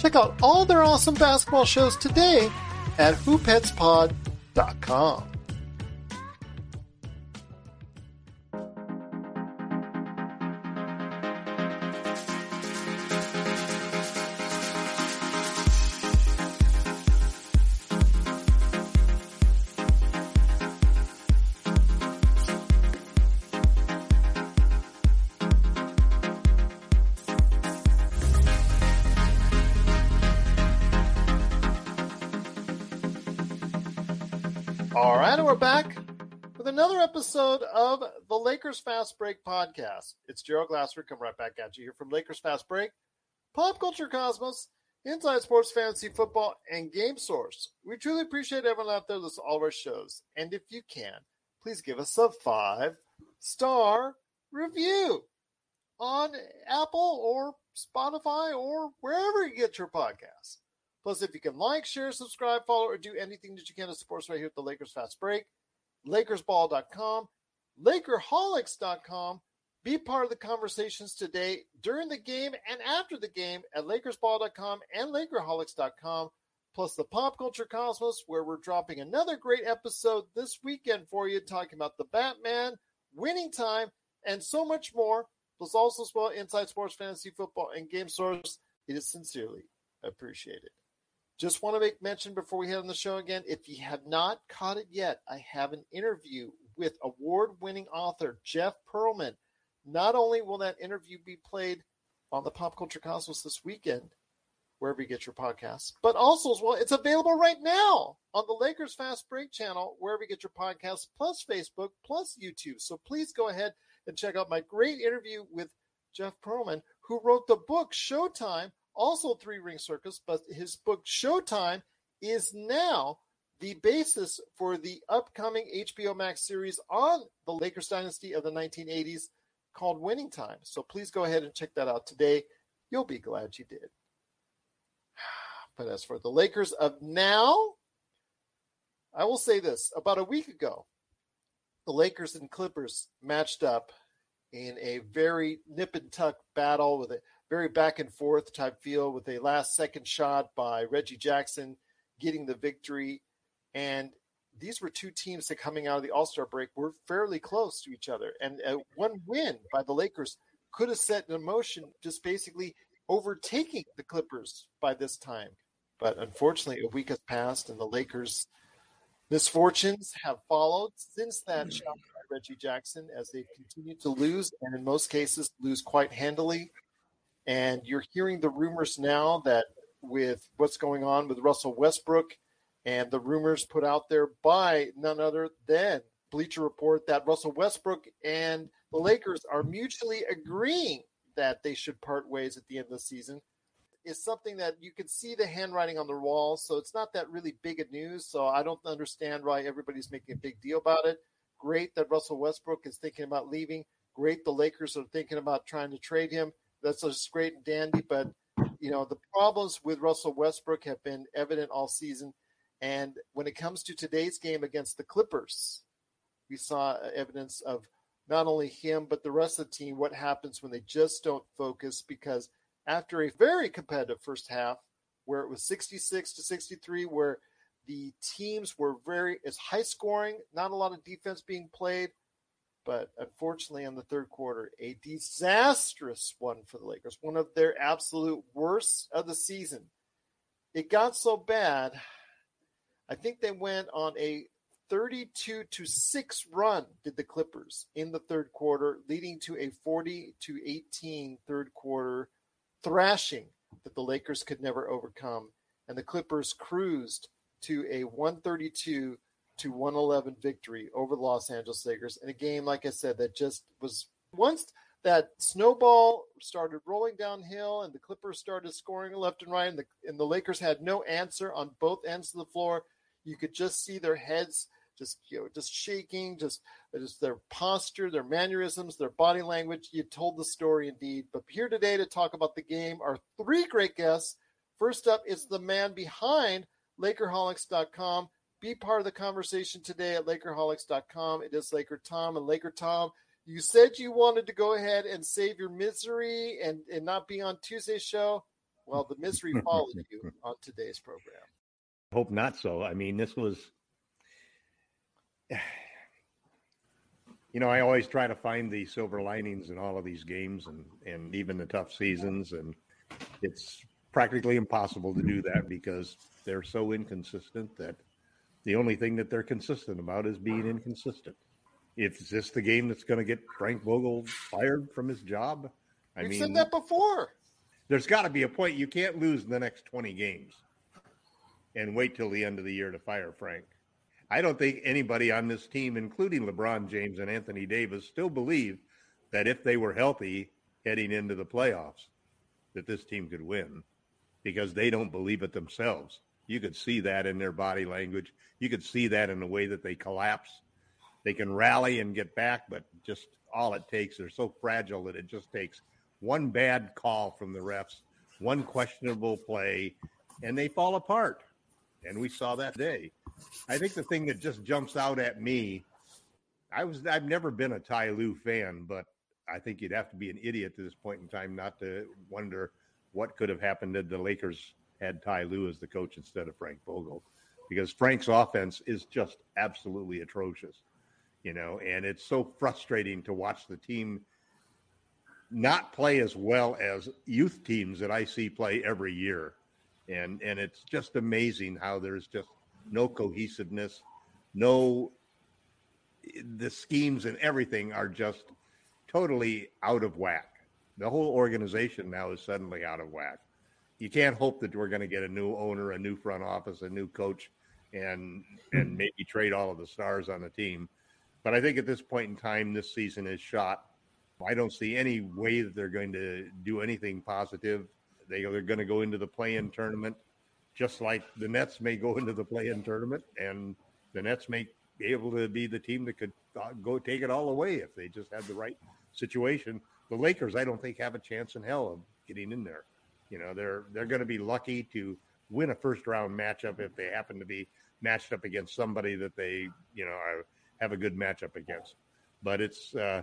Check out all their awesome basketball shows today at hoopheadspod.com. All right, and we're back with another episode of the Lakers Fast Break podcast. It's Gerald Glassford coming right back at you here from Lakers Fast Break, Pop Culture Cosmos, Inside Sports Fantasy Football, and Game Source. We truly appreciate everyone out there that's all of our shows. And if you can, please give us a five star review on Apple or Spotify or wherever you get your podcasts. Plus, if you can like, share, subscribe, follow, or do anything that you can to support us right here at the Lakers Fast Break, LakersBall.com, Lakerholics.com. Be part of the conversations today during the game and after the game at LakersBall.com and Lakerholics.com. Plus, the Pop Culture Cosmos, where we're dropping another great episode this weekend for you, talking about the Batman, winning time, and so much more. Plus, also as well, Inside Sports Fantasy Football and Game Source. It is sincerely appreciated. Just want to make mention before we head on the show again if you have not caught it yet, I have an interview with award winning author Jeff Pearlman. Not only will that interview be played on the Pop Culture Cosmos this weekend, wherever you get your podcasts, but also as well, it's available right now on the Lakers Fast Break channel, wherever you get your podcasts, plus Facebook, plus YouTube. So please go ahead and check out my great interview with Jeff Pearlman, who wrote the book Showtime also Three Ring Circus, but his book Showtime is now the basis for the upcoming HBO Max series on the Lakers dynasty of the 1980s called Winning Time. So please go ahead and check that out today. You'll be glad you did. But as for the Lakers of now, I will say this about a week ago, the Lakers and Clippers matched up in a very nip and tuck battle with a very back and forth type feel with a last second shot by Reggie Jackson getting the victory. And these were two teams that coming out of the All Star break were fairly close to each other. And uh, one win by the Lakers could have set in motion just basically overtaking the Clippers by this time. But unfortunately, a week has passed and the Lakers' misfortunes have followed since that shot by Reggie Jackson as they've continued to lose and in most cases lose quite handily. And you're hearing the rumors now that with what's going on with Russell Westbrook and the rumors put out there by none other than Bleacher Report that Russell Westbrook and the Lakers are mutually agreeing that they should part ways at the end of the season is something that you can see the handwriting on the wall. So it's not that really big of news. So I don't understand why everybody's making a big deal about it. Great that Russell Westbrook is thinking about leaving. Great the Lakers are thinking about trying to trade him. That's just great and dandy. But, you know, the problems with Russell Westbrook have been evident all season. And when it comes to today's game against the Clippers, we saw evidence of not only him, but the rest of the team, what happens when they just don't focus because after a very competitive first half where it was 66 to 63, where the teams were very, it's high scoring, not a lot of defense being played. But unfortunately, in the third quarter, a disastrous one for the Lakers, one of their absolute worst of the season. It got so bad, I think they went on a 32 to 6 run did the Clippers in the third quarter leading to a 40 to 18 third quarter thrashing that the Lakers could never overcome and the Clippers cruised to a 132 to 111 victory over the Los Angeles Lakers in a game, like I said, that just was once that snowball started rolling downhill and the Clippers started scoring left and right, and the, and the Lakers had no answer on both ends of the floor. You could just see their heads just you know just shaking, just just their posture, their mannerisms, their body language. You told the story indeed. But here today to talk about the game are three great guests. First up is the man behind Lakerholics.com. Be part of the conversation today at Lakerholics.com. It is Laker Tom and Laker Tom. You said you wanted to go ahead and save your misery and, and not be on Tuesday's show. Well, the misery followed you on today's program. Hope not so. I mean, this was, you know, I always try to find the silver linings in all of these games and, and even the tough seasons. And it's practically impossible to do that because they're so inconsistent that the only thing that they're consistent about is being inconsistent. If is this the game that's going to get Frank Vogel fired from his job? I We've mean, said that before. there's got to be a point you can't lose the next 20 games and wait till the end of the year to fire Frank. I don't think anybody on this team, including LeBron James and Anthony Davis, still believe that if they were healthy heading into the playoffs, that this team could win because they don't believe it themselves. You could see that in their body language. You could see that in the way that they collapse. They can rally and get back, but just all it takes, they're so fragile that it just takes one bad call from the refs, one questionable play, and they fall apart. And we saw that day. I think the thing that just jumps out at me, I was I've never been a Ty Lue fan, but I think you'd have to be an idiot to this point in time not to wonder what could have happened to the Lakers had Ty Lue as the coach instead of Frank Vogel. Because Frank's offense is just absolutely atrocious, you know, and it's so frustrating to watch the team not play as well as youth teams that I see play every year. And and it's just amazing how there's just no cohesiveness, no the schemes and everything are just totally out of whack. The whole organization now is suddenly out of whack. You can't hope that we're going to get a new owner, a new front office, a new coach, and and maybe trade all of the stars on the team. But I think at this point in time, this season is shot. I don't see any way that they're going to do anything positive. They are going to go into the play-in tournament, just like the Nets may go into the play-in tournament, and the Nets may be able to be the team that could uh, go take it all away if they just had the right situation. The Lakers, I don't think, have a chance in hell of getting in there. You know, they're they're going to be lucky to win a first round matchup if they happen to be matched up against somebody that they you know are, have a good matchup against. But it's uh,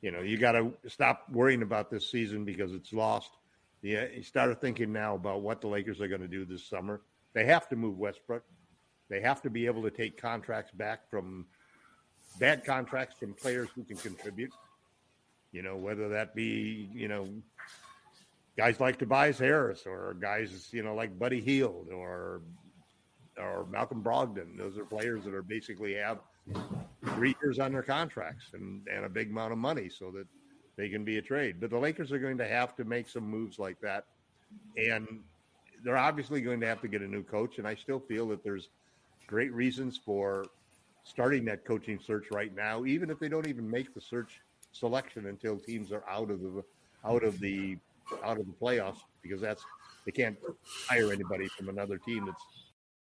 you know you got to stop worrying about this season because it's lost. Yeah, you started thinking now about what the Lakers are going to do this summer. They have to move Westbrook. They have to be able to take contracts back from bad contracts from players who can contribute. You know, whether that be, you know, guys like Tobias Harris or guys, you know, like Buddy Hield or or Malcolm Brogdon. Those are players that are basically have three years on their contracts and, and a big amount of money so that they can be a trade. But the Lakers are going to have to make some moves like that. And they're obviously going to have to get a new coach. And I still feel that there's great reasons for starting that coaching search right now, even if they don't even make the search selection until teams are out of the out of the out of the playoffs because that's they can't hire anybody from another team that's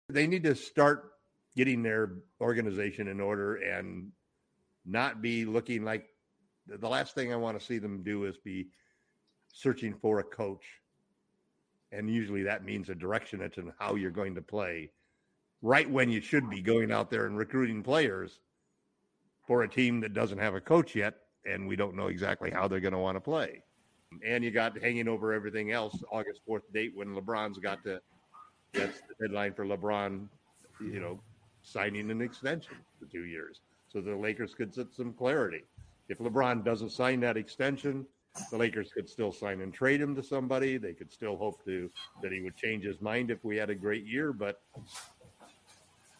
they need to start getting their organization in order and not be looking like the last thing I want to see them do is be searching for a coach. And usually that means a direction as to how you're going to play right when you should be going out there and recruiting players for a team that doesn't have a coach yet and we don't know exactly how they're going to want to play. And you got hanging over everything else August 4th date when LeBron's got to that's the deadline for LeBron, you know, signing an extension for 2 years so the Lakers could get some clarity. If LeBron doesn't sign that extension, the Lakers could still sign and trade him to somebody. They could still hope to that he would change his mind if we had a great year, but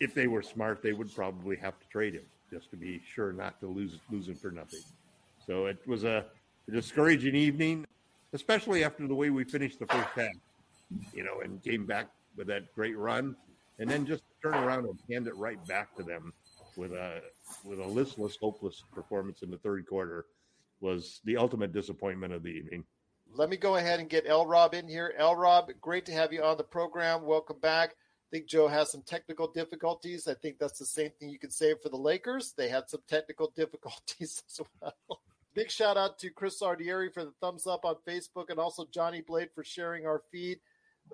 if they were smart, they would probably have to trade him just to be sure not to lose lose him for nothing. So it was a, a discouraging evening, especially after the way we finished the first half, you know, and came back with that great run. and then just turn around and hand it right back to them with a with a listless, hopeless performance in the third quarter was the ultimate disappointment of the evening. Let me go ahead and get L Rob in here. L Rob, great to have you on the program. Welcome back. I think Joe has some technical difficulties. I think that's the same thing you can say for the Lakers. They had some technical difficulties as well. Big shout out to Chris Sardieri for the thumbs up on Facebook and also Johnny Blade for sharing our feed.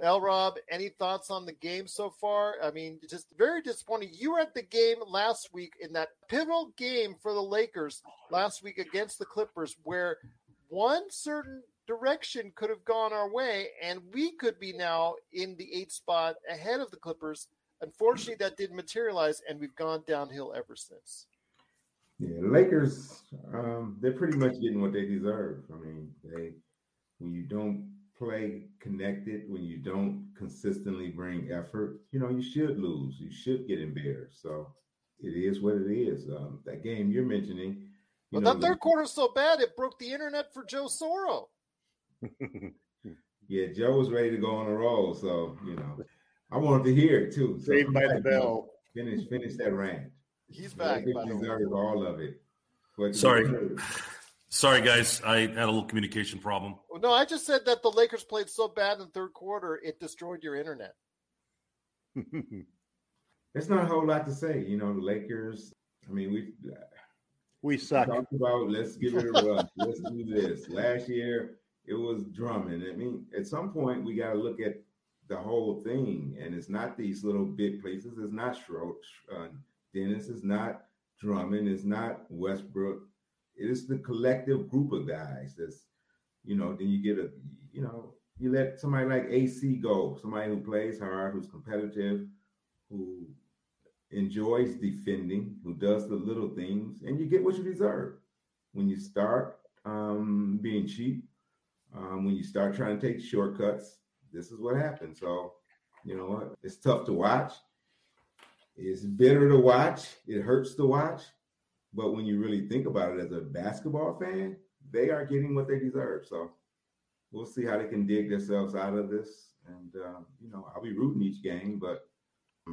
L Rob, any thoughts on the game so far? I mean, just very disappointing. You were at the game last week in that pivotal game for the Lakers last week against the Clippers, where one certain direction could have gone our way, and we could be now in the eighth spot ahead of the Clippers. Unfortunately, that didn't materialize, and we've gone downhill ever since. Yeah, Lakers, um, they're pretty much getting what they deserve. I mean, they when you don't play connected, when you don't consistently bring effort, you know, you should lose. You should get embarrassed. So it is what it is. Um, that game you're mentioning. You But know, that third quarter was so bad, it broke the internet for Joe Soro. Yeah, Joe was ready to go on a roll. So, you know, I wanted to hear it too. So Saved by the bell. Finish, finish that rant. He's back, Lakers by the way. deserve all of it. What they Sorry. Sorry, guys. I had a little communication problem. Well, No, I just said that the Lakers played so bad in the third quarter, it destroyed your internet. It's not a whole lot to say. You know, the Lakers. I mean, we we suck. talked about let's give it a run. let's do this. Last year it was drumming. I mean, at some point we got to look at the whole thing, and it's not these little big places. It's not Schro- uh, Dennis. It's not Drummond. It's not Westbrook. It is the collective group of guys. That's you know. Then you get a you know you let somebody like AC go, somebody who plays hard, who's competitive, who enjoys defending, who does the little things, and you get what you deserve. When you start um, being cheap, um, when you start trying to take shortcuts, this is what happens. So, you know what? It's tough to watch. It's bitter to watch. It hurts to watch. But when you really think about it as a basketball fan, they are getting what they deserve. So we'll see how they can dig themselves out of this. And, uh, you know, I'll be rooting each game, but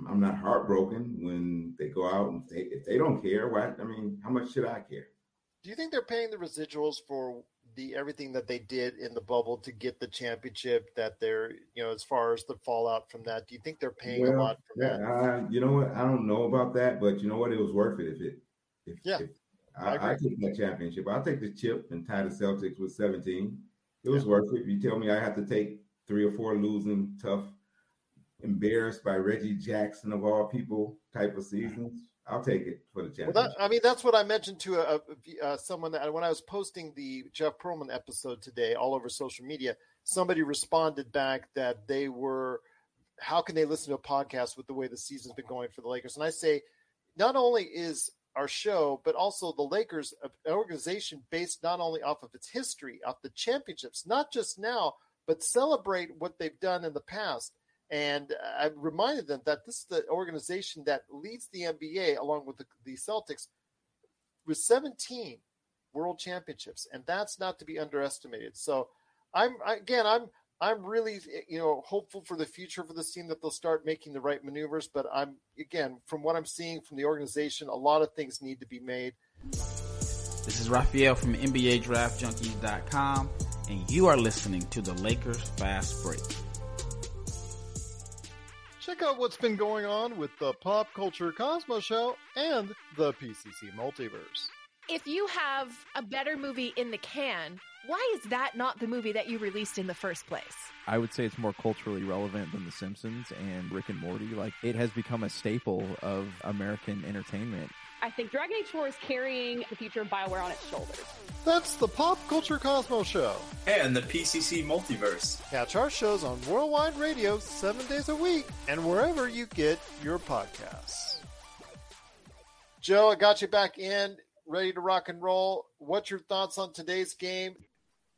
I'm not heartbroken when they go out and they, if they don't care, why? I mean, how much should I care? Do you think they're paying the residuals for the everything that they did in the bubble to get the championship? That they're, you know, as far as the fallout from that, do you think they're paying a lot for yeah, that? I, you know what? I don't know about that, but you know what? It was worth it if it. If, Yeah, if, I I, take that championship. I'll take the chip and tie the Celtics with 17. It was worth it. If you tell me I have to take three or four losing, tough, embarrassed by Reggie Jackson of all people type of seasons, I'll take it for the Well, that, I mean, that's what I mentioned to uh, uh, a, a, uh, someone that when I was posting the Jeff Pearlman episode today all over social media. Somebody responded back that they were, how can they listen to a podcast with the way the season's been going for the Lakers? And I say, not only is our show, but also the Lakers, an organization based not only off of its history, off the championships, not just now, but celebrate what they've done in the past. And I reminded them that this is the organization that leads the NBA along with the, the Celtics with 17 world championships, and that's not to be underestimated. So, I'm again, I'm I'm really you know hopeful for the future for this team that they'll start making the right maneuvers. But I'm again from what I'm seeing from the organization, a lot of things need to be made. This is Raphael from NBADraftJunkies.com, and you are listening to the Lakers Fast Break. Check out what's been going on with the Pop Culture Cosmos Show and the PCC Multiverse. If you have a better movie in the can, why is that not the movie that you released in the first place? I would say it's more culturally relevant than The Simpsons and Rick and Morty. Like it has become a staple of American entertainment. I think Dragon Age 4 is carrying the future of BioWare on its shoulders. That's the Pop Culture Cosmos Show. And the PCC Multiverse. Catch our shows on Worldwide Radio seven days a week and wherever you get your podcasts. Joe, I got you back in, ready to rock and roll. What's your thoughts on today's game?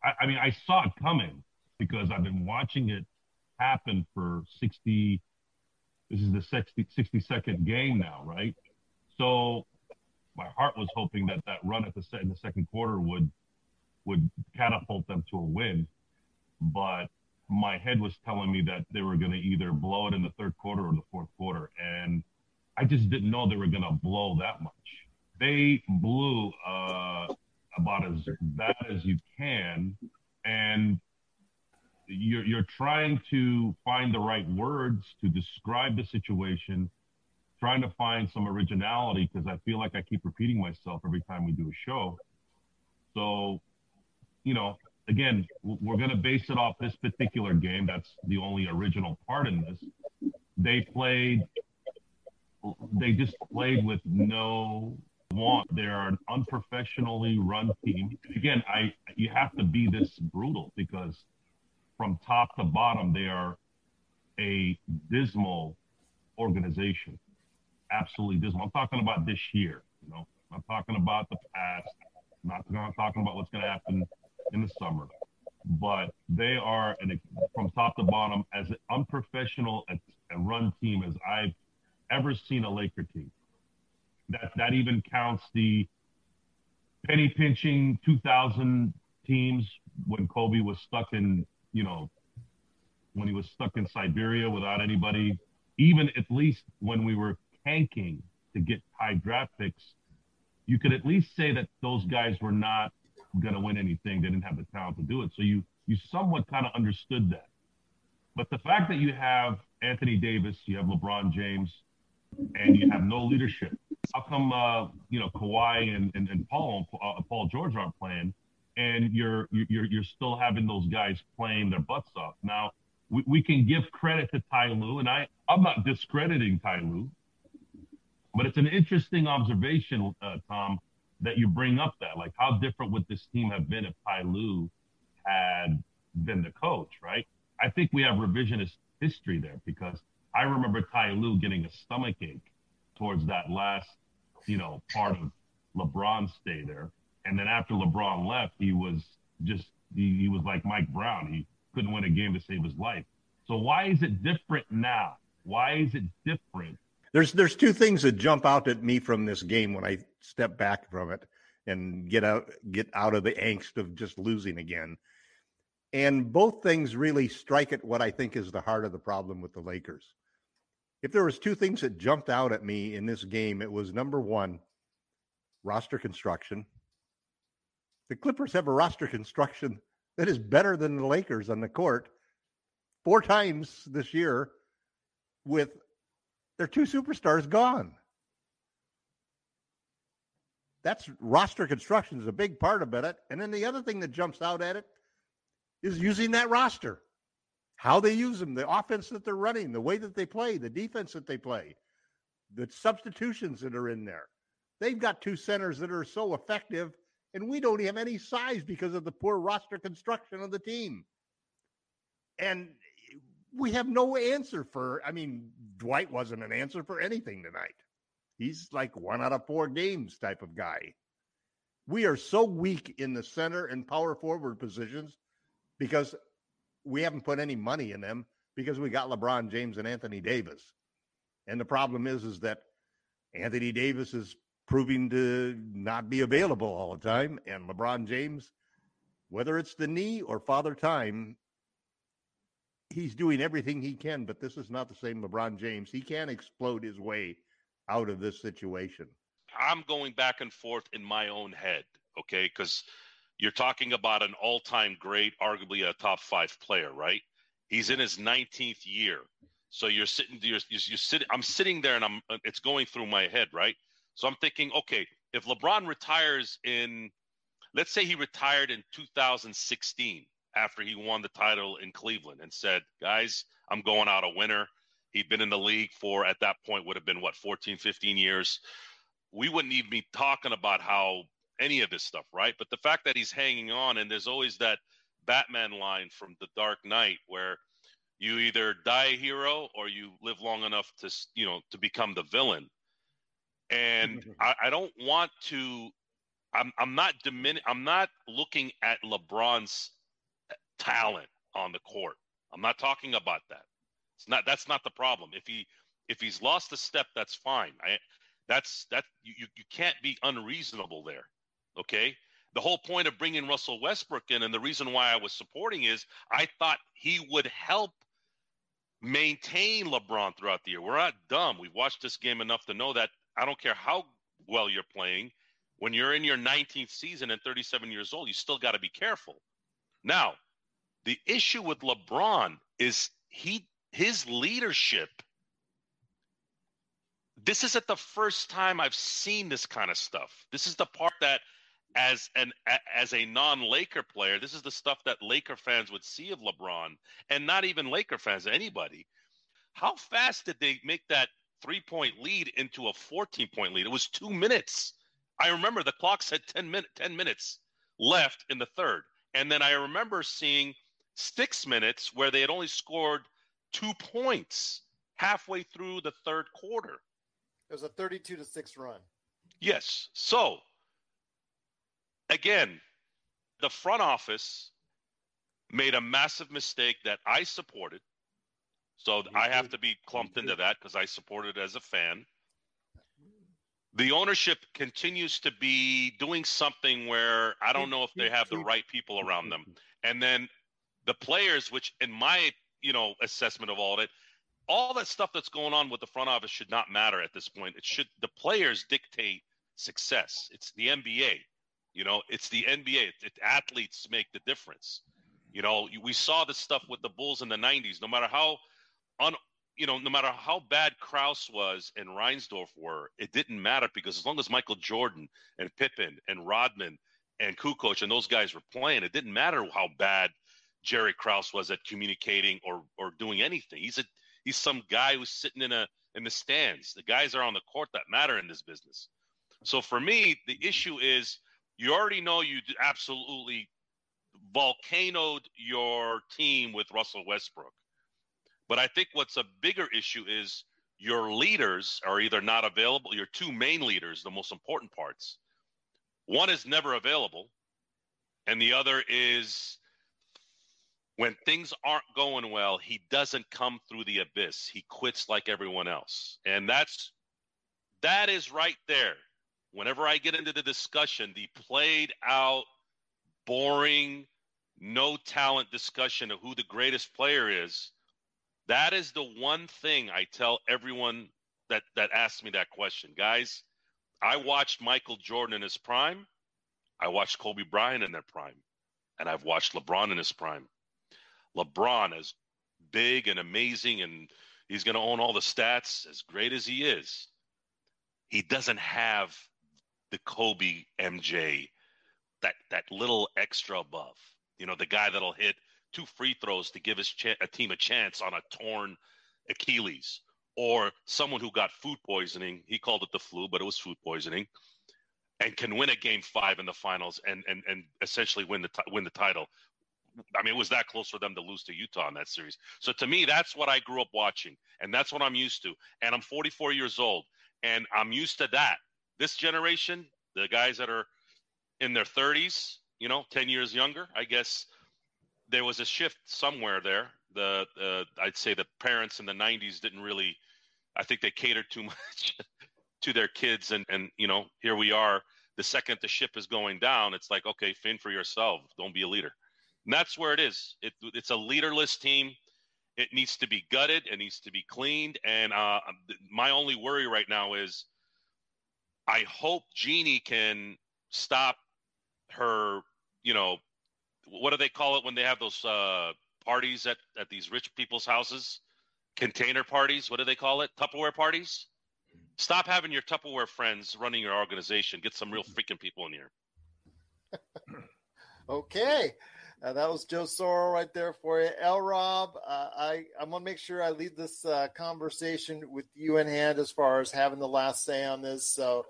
I, I mean, I saw it coming because I've been watching it happen for 60. This is the 60, 62nd game now, right? So my heart was hoping that that run at the in the second quarter would would catapult them to a win, but my head was telling me that they were going to either blow it in the third quarter or the fourth quarter, and I just didn't know they were going to blow that much. They blew uh, about as bad as you can, and you're you're trying to find the right words to describe the situation, trying to find some originality because I feel like I keep repeating myself every time we do a show. So, you know, again, we're going to base it off this particular game. That's the only original part in this. They played, they just played with no want. They're an unprofessionally run team. Again, I you have to be this brutal because from top to bottom, they are a dismal organization. Absolutely dismal. I'm talking about this year. You know, I'm talking about the past. Not talking about what's going to happen in the summer, but they are from top to bottom as unprofessional a, a run team as I've ever seen a Laker team. That that even counts the penny pinching 2000 teams when Kobe was stuck in you know when he was stuck in Siberia without anybody. Even at least when we were tanking to get high draft picks, you could at least say that those guys were not going to win anything. They didn't have the talent to do it. So you you somewhat kind of understood that. But the fact that you have Anthony Davis, you have LeBron James, and you have no leadership, how come uh, you know Kawhi and and, and Paul uh, Paul George aren't playing, and you're you're you're still having those guys playing their butts off? Now we, can give credit to Ty Lue, and I I'm not discrediting Ty Lue, but it's an interesting observation, uh, Tom, that you bring up that. Like, how different would this team have been if Ty Lue had been the coach, right? I think we have revisionist history there because I remember Ty Lue getting a stomach ache towards that last, you know, part of LeBron's stay there. And then after LeBron left, he was just, he, he was like Mike Brown. He couldn't win a game to save his life. So why is it different now? Why is it different there's there's two things that jump out at me from this game when I step back from it and get out get out of the angst of just losing again. And both things really strike at what I think is the heart of the problem with the Lakers. If there was two things that jumped out at me in this game, it was number 1, roster construction. The Clippers have a roster construction that is better than the Lakers on the court four times this year with their two superstars gone. That's roster construction is a big part of it. And then the other thing that jumps out at it is using that roster. How they use them, the offense that they're running, the way that they play, the defense that they play, the substitutions that are in there. They've got two centers that are so effective, and we don't have any size because of the poor roster construction of the team. And we have no answer for. I mean, Dwight wasn't an answer for anything tonight. He's like one out of four games type of guy. We are so weak in the center and power forward positions because we haven't put any money in them because we got LeBron James and Anthony Davis. And the problem is, is that Anthony Davis is proving to not be available all the time, and LeBron James, whether it's the knee or father time, he's doing everything he can, but this is not the same LeBron James. He can't explode his way out of this situation. I'm going back and forth in my own head, okay? Because you're talking about an all time great, arguably a top five player, right? He's in his 19th year. So you're sitting, you're, you're, you're sitting, I'm sitting there and I'm, it's going through my head, right? So I'm thinking, okay, if LeBron retires in, let's say he retired in 2016, after he won the title in Cleveland and said, guys, I'm going out a winner. He'd been in the league for, at that point, would have been what, 14, 15 years. We wouldn't even be talking about how any of this stuff, right? But the fact that he's hanging on, and there's always that Batman line from The Dark Knight where you either die a hero or you live long enough to, you know, to become the villain. And I, I don't want to I'm I'm not dimin- I'm not looking at LeBron's talent on the court. I'm not talking about that. It's not that's not the problem. If he if he's lost a step, that's fine. I that's that you you can't be unreasonable there. Okay? the whole point of bringing Russell Westbrook in, and the reason why I was supporting is I thought he would help maintain LeBron throughout the year. We're not dumb. We've watched this game enough to know that I don't care how well you're playing. When you're in your 19th season and 37 years old, you still got to be careful. Now, the issue with LeBron is he his leadership. This isn't the first time I've seen this kind of stuff. This is the part that as an as a non-Laker player, this is the stuff that Laker fans would see of LeBron, and not even Laker fans, anybody. How fast did they make that three-point lead into a 14-point lead? It was two minutes. I remember the clock said 10 minutes 10 minutes left in the third. And then I remember seeing six minutes where they had only scored two points halfway through the third quarter. It was a 32 to 6 run. Yes. So, again, the front office made a massive mistake that I supported. So I have to be clumped into that because I supported it as a fan. The ownership continues to be doing something where I don't know if they have the right people around them. And then the players, which in my you know assessment of all it, all that stuff that's going on with the front office should not matter at this point. It should the players dictate success. It's the NBA. You know, it's the NBA. It, it, athletes make the difference. You know, we saw this stuff with the Bulls in the '90s. No matter how un, you know, no matter how bad Krause was and Reinsdorf were, it didn't matter because as long as Michael Jordan and Pippen and Rodman and Kukoc and those guys were playing, it didn't matter how bad Jerry Krause was at communicating or or doing anything. He's a he's some guy who's sitting in a in the stands. The guys are on the court that matter in this business. So for me, the issue is you already know you absolutely volcanoed your team with Russell Westbrook. But I think what's a bigger issue is your leaders are either not available, your two main leaders, the most important parts. One is never available, and the other is when things aren't going well, he doesn't come through the abyss. He quits like everyone else. And that's that is right there. Whenever I get into the discussion, the played out, boring, no talent discussion of who the greatest player is, that is the one thing I tell everyone that that asks me that question. Guys, I watched Michael Jordan in his prime. I watched Kobe Bryant in their prime. And I've watched LeBron in his prime. LeBron is big and amazing and he's going to own all the stats as great as he is. He doesn't have the Kobe MJ that that little extra above. You know, the guy that'll hit two free throws to give his a team a chance on a torn Achilles or someone who got food poisoning. He called it the flu, but it was food poisoning and can win a game 5 in the finals and and and essentially win the t- win the title I mean, it was that close for them to lose to Utah in that series. So to me, that's what I grew up watching, and that's what I'm used to. And I'm 44 years old, and I'm used to that. This generation, the guys that are in their 30s, you know, 10 years younger, I guess there was a shift somewhere there. The uh, I'd say the parents in the 90s didn't really. I think they catered too much to their kids, and and you know, here we are. The second the ship is going down, it's like, okay, fend for yourself. Don't be a leader. And that's where it is. It, it's a leaderless team. It needs to be gutted. It needs to be cleaned. And uh, my only worry right now is I hope Jeanie can stop her, you know, what do they call it when they have those uh, parties at, at these rich people's houses? Container parties. What do they call it? Tupperware parties? Stop having your Tupperware friends running your organization. Get some real freaking people in here. okay. Uh, that was Joe Soro right there for you. L Rob, uh, I, I'm going to make sure I leave this uh, conversation with you in hand as far as having the last say on this. So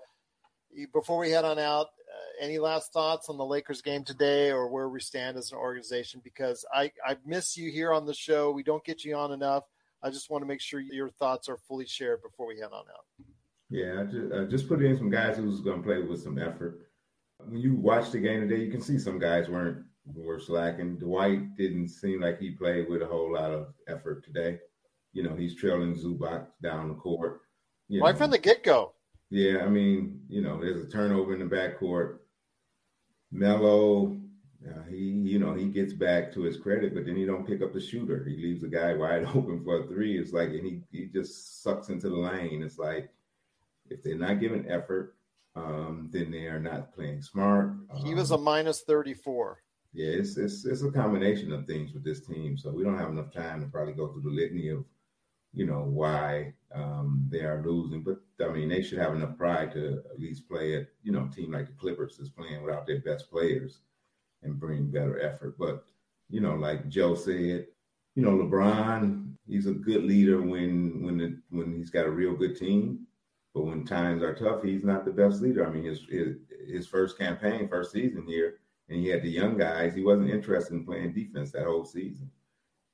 before we head on out, uh, any last thoughts on the Lakers game today or where we stand as an organization? Because I, I miss you here on the show. We don't get you on enough. I just want to make sure your thoughts are fully shared before we head on out. Yeah, I just, I just put in some guys who's going to play with some effort. When you watch the game today, you can see some guys weren't were slacking. Dwight didn't seem like he played with a whole lot of effort today. You know, he's trailing Zubac down the court. You right know. from the get go. Yeah, I mean, you know, there's a turnover in the backcourt. Melo, uh, he you know he gets back to his credit, but then he don't pick up the shooter. He leaves the guy wide open for a three. It's like and he he just sucks into the lane. It's like if they're not giving effort, um, then they are not playing smart. He was a Um, minus 34. Yeah, it's, it's it's a combination of things with this team. So we don't have enough time to probably go through the litany of, you know, why um, they are losing. But I mean, they should have enough pride to at least play at, you know, team like the Clippers is playing without their best players and bring better effort. But you know, like Joe said, you know, LeBron, he's a good leader when when the, when he's got a real good team. But when times are tough, he's not the best leader. I mean, his his, his first campaign, first season here, and he had the young guys. He wasn't interested in playing defense that whole season.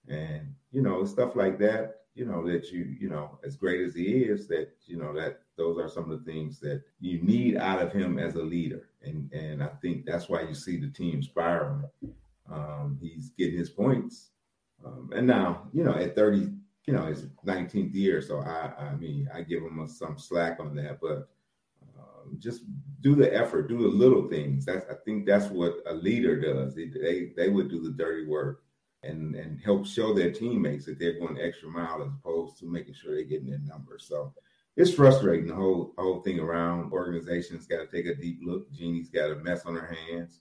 And you know, stuff like that. You know that you you know as great as he is, that you know that those are some of the things that you need out of him as a leader. And and I think that's why you see the team spiraling. Um, he's getting his points. Um, and now, you know, at 30, you know, his 19th year. So I, I mean, I give him some slack on that, but just do the effort, do the little things. That's, I think that's what a leader does. They, they, they would do the dirty work and, and help show their teammates that they're going the extra mile as opposed to making sure they're getting their numbers. So it's frustrating. The whole, whole thing around organizations got to take a deep look. Jeanie's got a mess on her hands.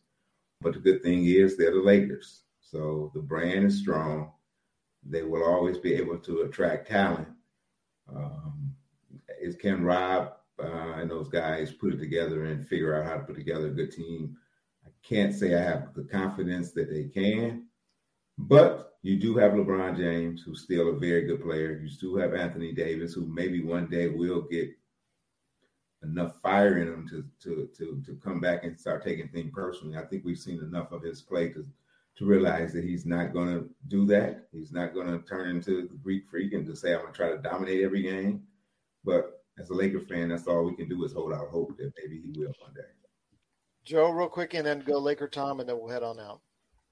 But the good thing is they're the Lakers. So the brand is strong. They will always be able to attract talent. Um, is can Rob uh, and those guys put it together and figure out how to put together a good team? I can't say I have the confidence that they can, but you do have LeBron James, who's still a very good player. You still have Anthony Davis, who maybe one day will get enough fire in him to to to to come back and start taking things personally. I think we've seen enough of his play to to realize that he's not going to do that. He's not going to turn into the Greek freak and just say I'm going to try to dominate every game. But as a Laker fan, that's all we can do is hold out hope that maybe he will one day. Joe, real quick, and then go Laker Tom, and then we'll head on out.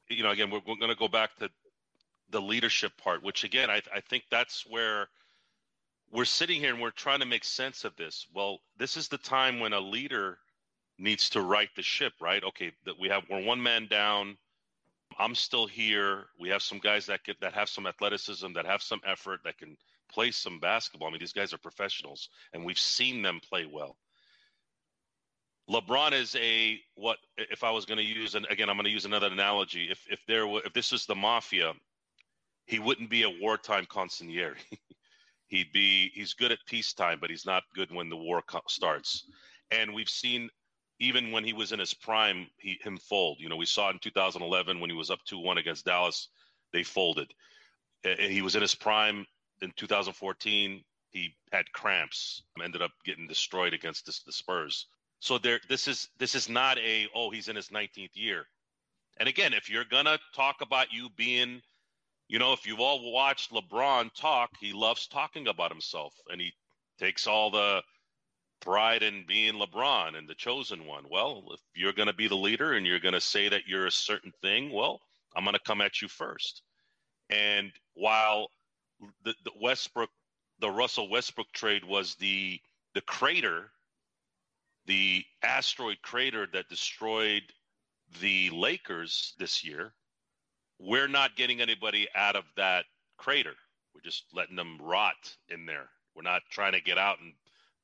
you know, again, we're, we're going to go back to the leadership part, which again, I, I think that's where we're sitting here and we're trying to make sense of this. Well, this is the time when a leader needs to right the ship, right? Okay, that we have we're one man down. I'm still here. We have some guys that get that have some athleticism, that have some effort, that can play some basketball. I mean, these guys are professionals, and we've seen them play well. LeBron is a what if I was going to use and again I'm going to use another analogy. If if there were if this is the mafia he wouldn't be a wartime consigliere. He'd be he's good at peacetime but he's not good when the war co- starts. And we've seen even when he was in his prime he him fold. You know we saw in 2011 when he was up 2-1 against Dallas. They folded. Uh, he was in his prime in 2014 he had cramps ended up getting destroyed against the Spurs so there, this is this is not a oh he's in his 19th year. And again, if you're gonna talk about you being, you know, if you've all watched LeBron talk, he loves talking about himself, and he takes all the pride in being LeBron and the chosen one. Well, if you're gonna be the leader and you're gonna say that you're a certain thing, well, I'm gonna come at you first. And while the, the Westbrook, the Russell Westbrook trade was the the crater the asteroid crater that destroyed the Lakers this year, we're not getting anybody out of that crater. We're just letting them rot in there. We're not trying to get out and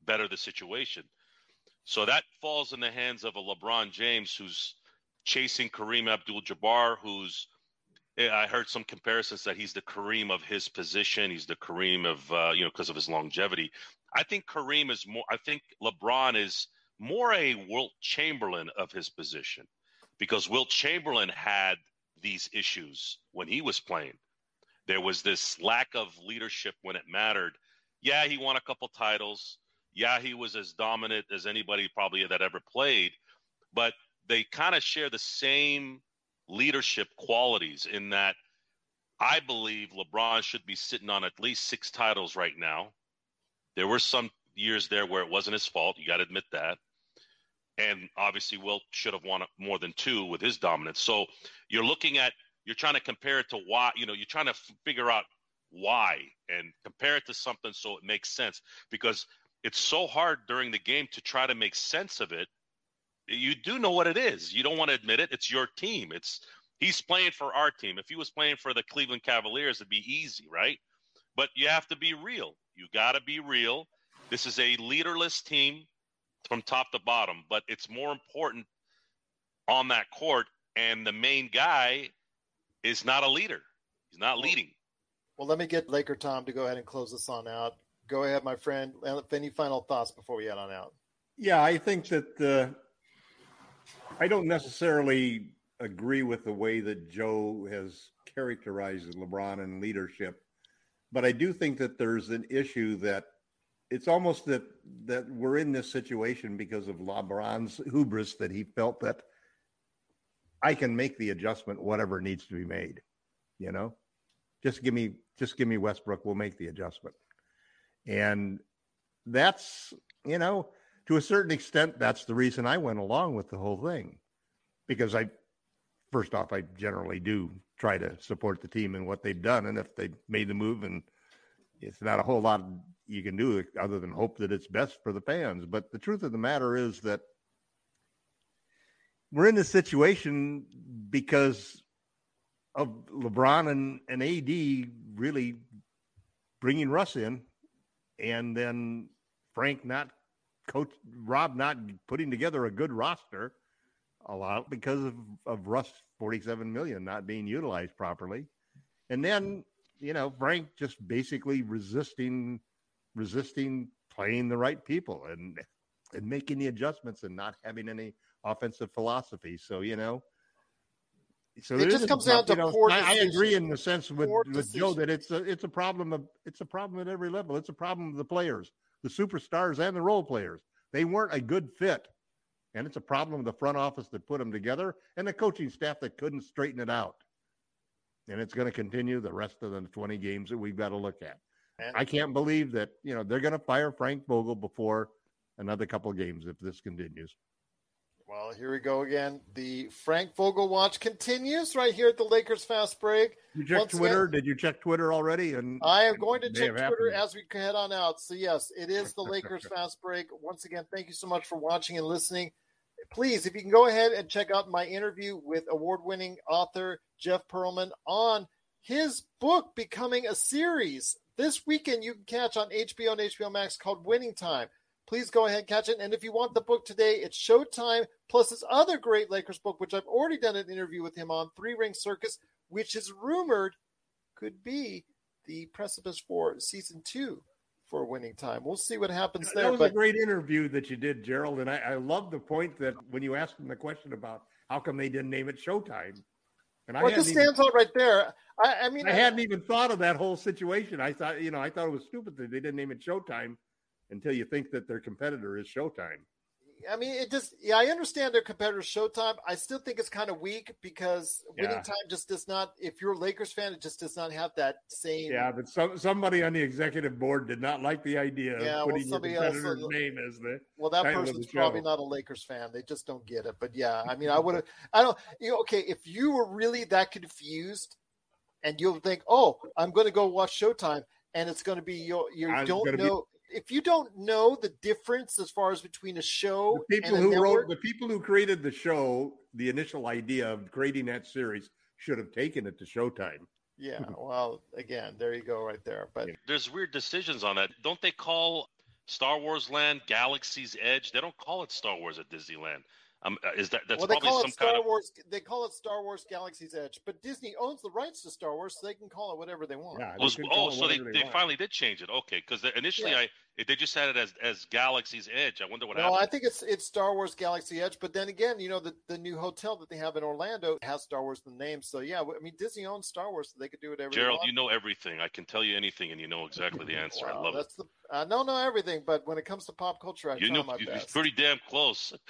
better the situation. So that falls in the hands of a LeBron James who's chasing Kareem Abdul Jabbar, who's I heard some comparisons that he's the Kareem of his position. He's the Kareem of uh, you know because of his longevity. I think Kareem is more. I think LeBron is more a Wilt Chamberlain of his position because Wilt Chamberlain had these issues when he was playing. There was this lack of leadership when it mattered. Yeah, he won a couple titles. Yeah, he was as dominant as anybody probably that ever played, but they kind of share the same leadership qualities in that I believe LeBron should be sitting on at least six titles right now. There were some years there where it wasn't his fault. You got to admit that and obviously Wilt should have won more than two with his dominance. So you're looking at you're trying to compare it to why you know you're trying to figure out why and compare it to something so it makes sense because it's so hard during the game to try to make sense of it You do know what it is. You don't want to admit it. It's your team. It's he's playing for our team. If he was playing for the Cleveland Cavaliers, it'd be easy, right? But you have to be real. You got to be real. This is a leaderless team from top to bottom, but it's more important on that court. And the main guy is not a leader. He's not leading. Well, let me get Laker Tom to go ahead and close this on out. Go ahead, my friend. Any final thoughts before we head on out? Yeah, I think that uh, I don't necessarily agree with the way that Joe has characterized LeBron and leadership, but I do think that there's an issue that it's almost that that we're in this situation because of LeBron's hubris that he felt that I can make the adjustment whatever needs to be made. You know, just give me just give me Westbrook. We'll make the adjustment, and that's you know to a certain extent that's the reason I went along with the whole thing because I first off I generally do try to support the team and what they've done, and if they made the move and it's not a whole lot you can do other than hope that it's best for the fans. But the truth of the matter is that we're in this situation because of LeBron and, and AD really bringing Russ in, and then Frank not coach Rob not putting together a good roster a lot because of, of Russ 47 million not being utilized properly. And then, you know, Frank just basically resisting resisting playing the right people and and making the adjustments and not having any offensive philosophy. So, you know, so it just comes down to know, poor. I, I agree in the sense with, Poor with Joe that it's a it's a problem of it's a problem at every level. It's a problem of the players, the superstars and the role players. They weren't a good fit, and it's a problem of the front office that put them together and the coaching staff that couldn't straighten it out. And it's going to continue the rest of the 20 games that we've got to look at. And- I can't believe that you know they're going to fire Frank Vogel before another couple games if this continues. Well, here we go again. The Frank Vogel watch continues right here at the Lakers Fast Break. You check Once Twitter? again- Did you check Twitter already? And I am going to check Twitter happened. as we head on out. So, yes, it is the Lakers Fast Break. Once again, thank you so much for watching and listening. Please, if you can go ahead and check out my interview with award winning author Jeff Pearlman on his book becoming a series. This weekend, you can catch on HBO and HBO Max called Winning Time. Please go ahead and catch it. And if you want the book today, it's Showtime plus his other great Lakers book, which I've already done an interview with him on, Three Ring Circus, which is rumored could be the precipice for season two for Winning Time. We'll see what happens there. That was but a great interview that you did, Gerald. And I, I love the point that when you asked him the question about how come they didn't name it Showtime, and I well, hadn't just even- stands out right there. I, I mean, I hadn't even thought of that whole situation. I thought, you know, I thought it was stupid that they didn't name it Showtime until you think that their competitor is Showtime. I mean, it just, yeah, I understand their competitor's Showtime. I still think it's kind of weak because Winning Yeah. Time just does not, if you're a Lakers fan, it just does not have that same. Yeah, but some somebody on the executive board did not like the idea Yeah, of well, your else competitor's the- name as the Well, that person's probably not a Lakers fan. They just don't get it. But yeah, I mean, I would have. I don't. You know, okay, if you were really that confused, and you'll think, "Oh, I'm going to go watch Showtime," and it's going to be you. You I'm don't gonna be- know if you don't know the difference as far as between a show The people and a who network, wrote the people who created the show, the initial idea of creating that series should have taken it to Showtime. Yeah, well, again, there you go, right there. But There's weird decisions on that. Don't they call Star Wars Land Galaxy's Edge? They don't call it Star Wars at Disneyland. Um, uh, is that that's well, they probably some Star kind of Wars. They call it Star Wars Galaxy's Edge, but Disney owns the rights to Star Wars, so they can call it whatever they want. Was- oh, so they, they finally did change it. Okay, because initially Yeah. I they just had it as as Galaxy's Edge. I wonder what No, happened. I think it's it's Star Wars Galaxy Edge, but then again, you know the the new hotel that they have in Orlando has Star Wars in the name. So yeah, I mean Disney owns Star Wars, so they could do whatever. Gerald, they you know everything. I can tell you anything, and you know exactly the answer. I Wow, love it. that's the I don't know everything, but when it comes to pop culture, I You try know, my you- best. pretty damn close.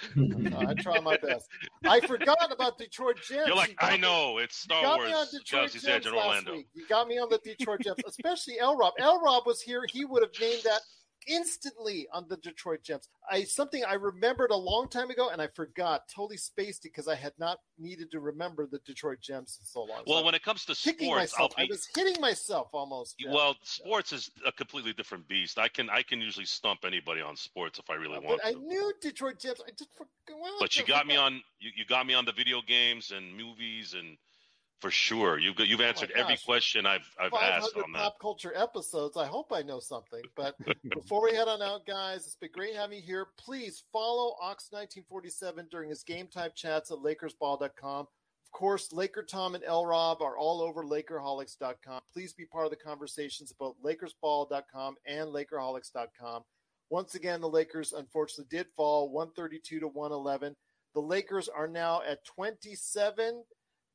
Uh, I try my best. I forgot about Detroit Gems. You're like, You got I me- know it's you Star got Wars, me on Detroit Galaxy's Edge, Gems in last Orlando. week. You got me on the Detroit Gems, especially L. Rob. L. Rob was here. He would have named that instantly on the Detroit Gems. I something I remembered a long time ago and I forgot, totally spaced it because I had not needed to remember the Detroit Gems in so long. Well, so when it comes to sports, myself, I'll I was hitting myself almost. Jeff. well, sports is a completely different beast. I can I can usually stump anybody on sports if I really but want I to. knew Detroit Gems. I just forgot. Well, But you got me on you, you got me on the video games and movies and for sure you've you've oh answered every Oh gosh. question I've I've asked on that. pop culture episodes. I hope I know something. But before we head on out, guys, it's been great having you here. Please follow Ox1947 during his game type chats at LakersBall.com. Of course, Laker Tom and L Rob are all over Lakerholics.com. Please be part of the conversations about LakersBall.com and Lakerholics.com. Once again, the Lakers unfortunately did fall 132 to 111. The Lakers are now at 27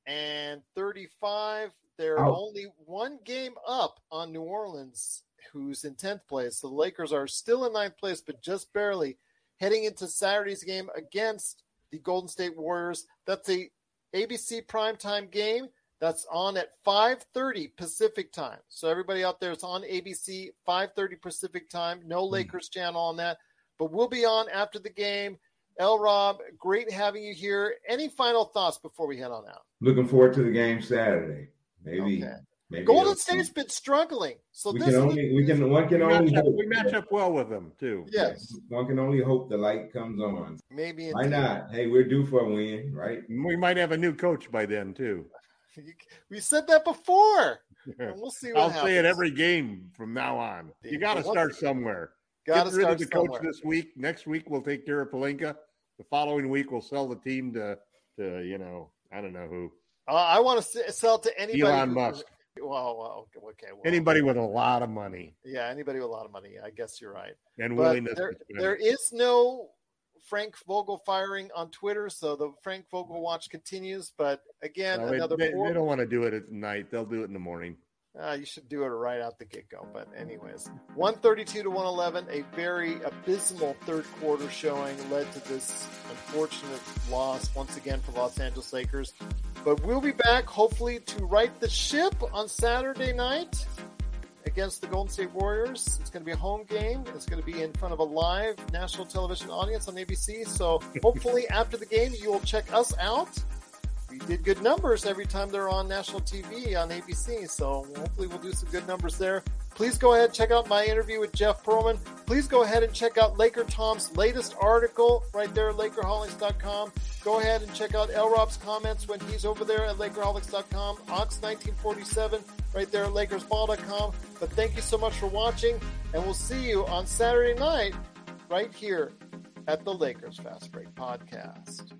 and 35. They're only one game up on New Orleans, who's in 10th place. The Lakers are still in ninth place, but just barely heading into Saturday's game against the Golden State Warriors. That's a ABC primetime game. That's on at 5:30 Pacific time. So everybody out there, it's on ABC 5:30 Pacific time. No hmm. Lakers channel on that, but we'll be on after the game. L. Rob, great having you here. Any final thoughts before we head on out? Looking forward to the game Saturday. Maybe. Okay. maybe Golden State's been struggling, so we this can only we can one can We only match, up, we match up well with them too. yes, One can only hope the light comes on. maybe Why indeed. not? Hey, we're due for a win, right? We might have a new coach by then too. We said that before. And we'll see what I'll happens. say it every game from now on. You got to start somewhere. Gotta Get rid start of the coach somewhere. this week. Next week we'll take care of Pelinka. The following week we'll sell the team to to you know I don't know who Uh, I want to sell to anybody. Elon who- Musk. Well, well, okay. Well, anybody with a lot of money Yeah, anybody with a lot of money. I guess you're right. and But willingness. there, there is no Frank Vogel firing on Twitter, so the Frank Vogel watch continues. But again, No, another they don't want to do it at night. They'll do it in the morning. Uh, you should do it right out the get go. But, anyways, 132 to 111, a very abysmal third quarter showing led to this unfortunate loss once again for Los Angeles Lakers. But we'll be back hopefully to right the ship on Saturday night against the Golden State Warriors. It's going to be a home game. It's going to be in front of a live national television audience on ABC. So hopefully after the game, you will check us out did good numbers every time they're on national TV on ABC. So hopefully we'll do some good numbers there. Please go ahead and check out my interview with Jeff Pearlman. Please go ahead and check out Laker Tom's latest article right there at Lakerholics.com. Go ahead and check out L Rob's comments when he's over there at Lakerholics.com. Ox1947 right there at LakersBall.com. But thank you so much for watching, and we'll see you on Saturday night right here at the Lakers Fast Break Podcast.